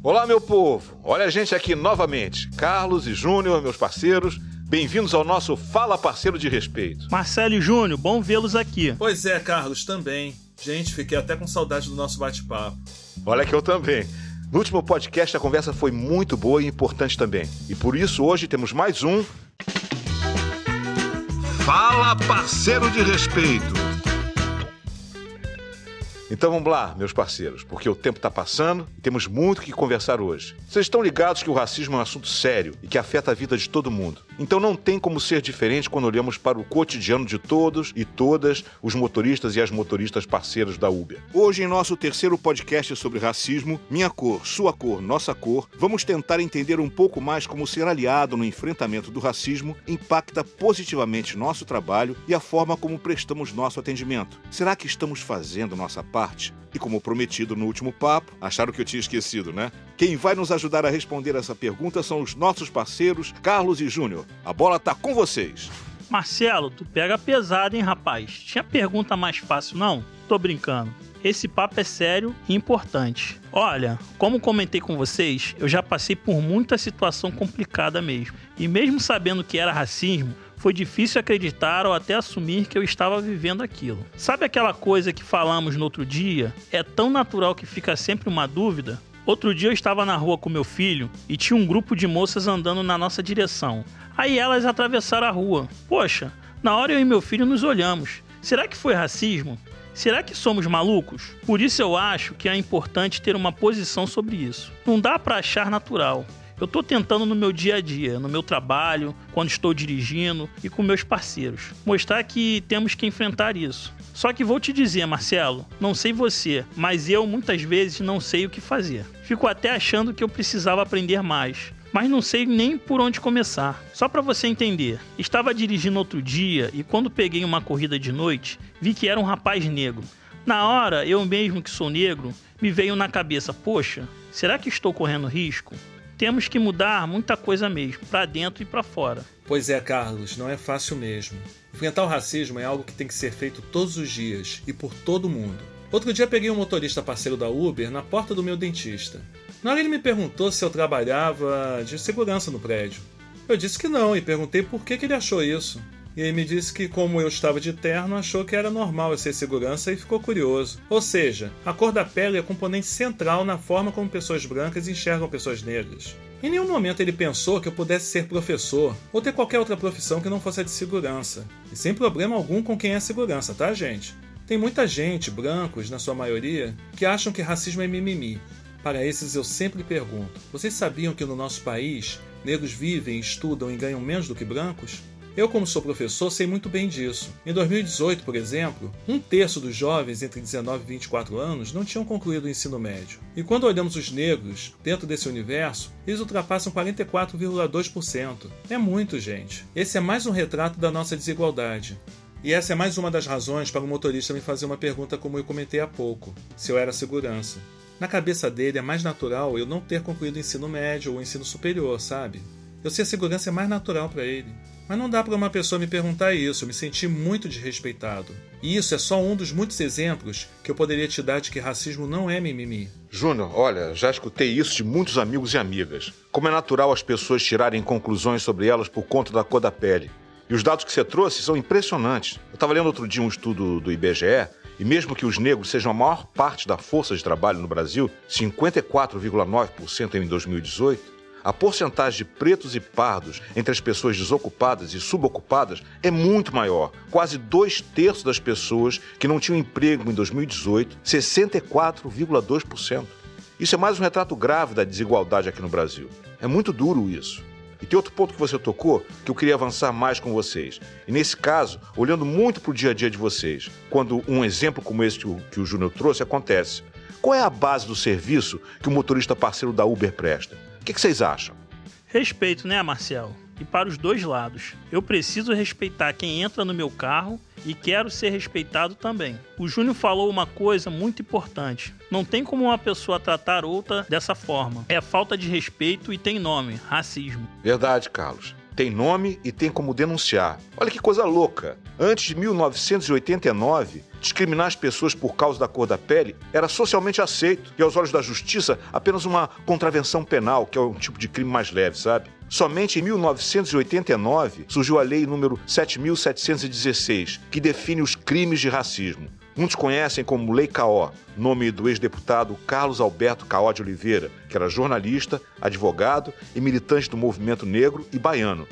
Olá, meu povo! Olha a gente aqui novamente. Carlos e Júnior, meus parceiros. Bem-vindos ao nosso Fala Parceiro de Respeito. Marcelo e Júnior, bom vê-los aqui. Pois é, Carlos, também. Gente, fiquei até com saudade do nosso bate-papo. Olha que eu também. No último podcast a conversa foi muito boa e importante também. E por isso hoje temos mais um. Fala Parceiro de Respeito. Então vamos lá, meus parceiros, porque o tempo está passando e temos muito que conversar hoje. Vocês estão ligados que o racismo é um assunto sério e que afeta a vida de todo mundo. Então não tem como ser diferente quando olhamos para o cotidiano de todos e todas os motoristas e as motoristas parceiros da Uber. Hoje, em nosso terceiro podcast sobre racismo, Minha Cor, Sua Cor, Nossa Cor, vamos tentar entender um pouco mais como ser aliado no enfrentamento do racismo impacta positivamente nosso trabalho e a forma como prestamos nosso atendimento. Será que estamos fazendo nossa parte? E como prometido no último papo, acharam que eu tinha esquecido, né? Quem vai nos ajudar a responder essa pergunta são os nossos parceiros Carlos e Júnior. A bola tá com vocês. Marcelo, tu pega pesado, hein, rapaz? Tinha pergunta mais fácil, não? Tô brincando. Esse papo é sério e importante. Olha, como comentei com vocês, eu já passei por muita situação complicada mesmo. E mesmo sabendo que era racismo, foi difícil acreditar ou até assumir que eu estava vivendo aquilo. Sabe aquela coisa que falamos no outro dia? É tão natural que fica sempre uma dúvida? Outro dia eu estava na rua com meu filho e tinha um grupo de moças andando na nossa direção. Aí elas atravessaram a rua. Poxa, na hora eu e meu filho nos olhamos. Será que foi racismo? Será que somos malucos? Por isso eu acho que é importante ter uma posição sobre isso. Não dá para achar natural. Eu estou tentando no meu dia a dia, no meu trabalho, quando estou dirigindo e com meus parceiros, mostrar que temos que enfrentar isso. Só que vou te dizer, Marcelo, não sei você, mas eu muitas vezes não sei o que fazer. Fico até achando que eu precisava aprender mais, mas não sei nem por onde começar. Só para você entender, estava dirigindo outro dia e quando peguei uma corrida de noite, vi que era um rapaz negro. Na hora, eu mesmo que sou negro, me veio na cabeça: poxa, será que estou correndo risco? temos que mudar muita coisa mesmo, para dentro e para fora. Pois é, Carlos, não é fácil mesmo. Enfrentar o racismo é algo que tem que ser feito todos os dias e por todo mundo. Outro dia peguei um motorista parceiro da Uber na porta do meu dentista. Na hora ele me perguntou se eu trabalhava de segurança no prédio. Eu disse que não e perguntei por que, que ele achou isso. E ele me disse que, como eu estava de terno, achou que era normal eu ser segurança e ficou curioso. Ou seja, a cor da pele é componente central na forma como pessoas brancas enxergam pessoas negras. Em nenhum momento ele pensou que eu pudesse ser professor ou ter qualquer outra profissão que não fosse a de segurança. E sem problema algum com quem é segurança, tá, gente? Tem muita gente, brancos na sua maioria, que acham que racismo é mimimi. Para esses eu sempre pergunto: vocês sabiam que no nosso país negros vivem, estudam e ganham menos do que brancos? Eu, como sou professor, sei muito bem disso. Em 2018, por exemplo, um terço dos jovens entre 19 e 24 anos não tinham concluído o ensino médio. E quando olhamos os negros dentro desse universo, eles ultrapassam 44,2%. É muito, gente. Esse é mais um retrato da nossa desigualdade. E essa é mais uma das razões para o motorista me fazer uma pergunta como eu comentei há pouco: se eu era segurança. Na cabeça dele é mais natural eu não ter concluído o ensino médio ou o ensino superior, sabe? Eu ser segurança é mais natural para ele. Mas não dá para uma pessoa me perguntar isso, eu me senti muito desrespeitado. E isso é só um dos muitos exemplos que eu poderia te dar de que racismo não é mimimi. Júnior, olha, já escutei isso de muitos amigos e amigas. Como é natural as pessoas tirarem conclusões sobre elas por conta da cor da pele. E os dados que você trouxe são impressionantes. Eu estava lendo outro dia um estudo do IBGE e mesmo que os negros sejam a maior parte da força de trabalho no Brasil, 54,9% em 2018, a porcentagem de pretos e pardos entre as pessoas desocupadas e subocupadas é muito maior. Quase dois terços das pessoas que não tinham emprego em 2018, 64,2%. Isso é mais um retrato grave da desigualdade aqui no Brasil. É muito duro isso. E tem outro ponto que você tocou que eu queria avançar mais com vocês. E nesse caso, olhando muito para o dia a dia de vocês, quando um exemplo como esse que o, Júnior trouxe acontece. Qual é a base do serviço que o motorista parceiro da Uber presta? Que, que vocês acham? Respeito, né, Marcel? E para os dois lados. Eu preciso respeitar quem entra no meu carro e quero ser respeitado também. O Júnior falou uma coisa muito importante. Não tem como uma pessoa tratar outra dessa forma. É falta de respeito e tem nome: racismo. Verdade, Carlos. Tem nome e tem como denunciar. Olha que coisa louca! Antes de 1989, discriminar as pessoas por causa da cor da pele era socialmente aceito e, aos olhos da justiça, apenas uma contravenção penal, que é um tipo de crime mais leve, sabe? Somente em 1989 surgiu a Lei número 7716, que define os crimes de racismo. Muitos conhecem como Lei Caó, nome do ex-deputado Carlos Alberto Caó de Oliveira, que era jornalista, advogado e militante do movimento negro e baiano.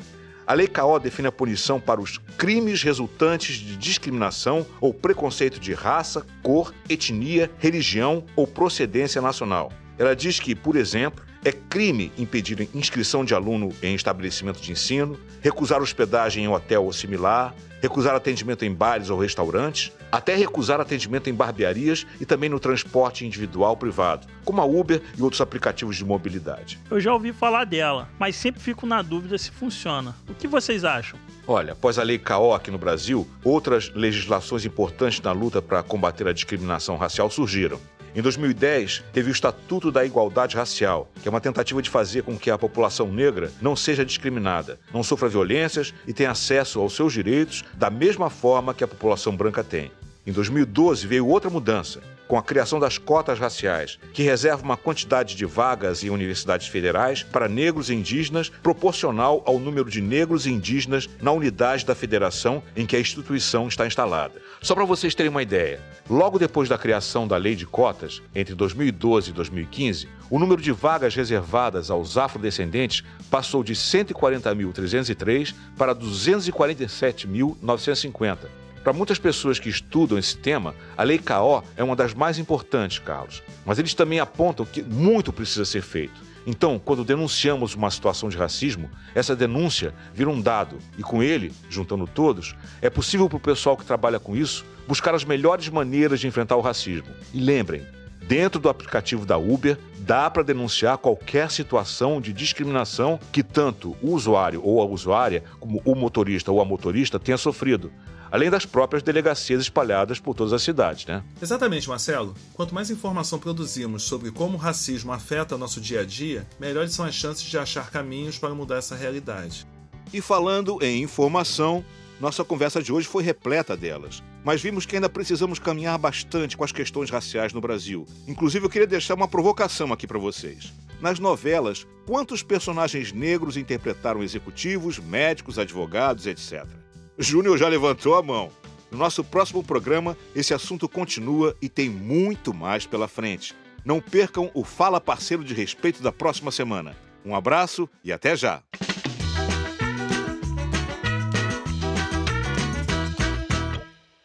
A Lei Caó define a punição para os crimes resultantes de discriminação ou preconceito de raça, cor, etnia, religião ou procedência nacional. Ela diz que, por exemplo, é crime impedir inscrição de aluno em estabelecimento de ensino, recusar hospedagem em hotel ou similar, recusar atendimento em bares ou restaurantes, até recusar atendimento em barbearias e também no transporte individual privado, como a Uber e outros aplicativos de mobilidade. Eu já ouvi falar dela, mas sempre fico na dúvida se funciona. O que vocês acham? Olha, após a Lei CAO aqui no Brasil, outras legislações importantes na luta para combater a discriminação racial surgiram. Em 2010, teve o Estatuto da Igualdade Racial, que é uma tentativa de fazer com que a população negra não seja discriminada, não sofra violências e tenha acesso aos seus direitos da mesma forma que a população branca tem. Em 2012 veio outra mudança, com a criação das cotas raciais, que reserva uma quantidade de vagas em universidades federais para negros e indígenas proporcional ao número de negros e indígenas na unidade da federação em que a instituição está instalada. Só para vocês terem uma ideia, logo depois da criação da lei de cotas, entre 2012 e 2015, o número de vagas reservadas aos afrodescendentes passou de 140.303 para 247.950 para muitas pessoas que estudam esse tema, a Lei KO é uma das mais importantes, Carlos. Mas eles também apontam que muito precisa ser feito. Então, quando denunciamos uma situação de racismo, essa denúncia vira um dado e, com ele, juntando todos, é possível para o pessoal que trabalha com isso buscar as melhores maneiras de enfrentar o racismo. E lembrem, dentro do aplicativo da Uber, dá para denunciar qualquer situação de discriminação que tanto o usuário ou a usuária, como o motorista ou a motorista, tenha sofrido além das próprias delegacias espalhadas por todas as cidades, né? Exatamente, Marcelo. Quanto mais informação produzimos sobre como o racismo afeta nosso dia a dia, melhores são as chances de achar caminhos para mudar essa realidade. E falando em informação, nossa conversa de hoje foi repleta delas. Mas vimos que ainda precisamos caminhar bastante com as questões raciais no Brasil. Inclusive, eu queria deixar uma provocação aqui para vocês. Nas novelas, quantos personagens negros interpretaram executivos, médicos, advogados, etc? Júnior já levantou a mão. No nosso próximo programa, esse assunto continua e tem muito mais pela frente. Não percam o Fala Parceiro de Respeito da próxima semana. Um abraço e até já!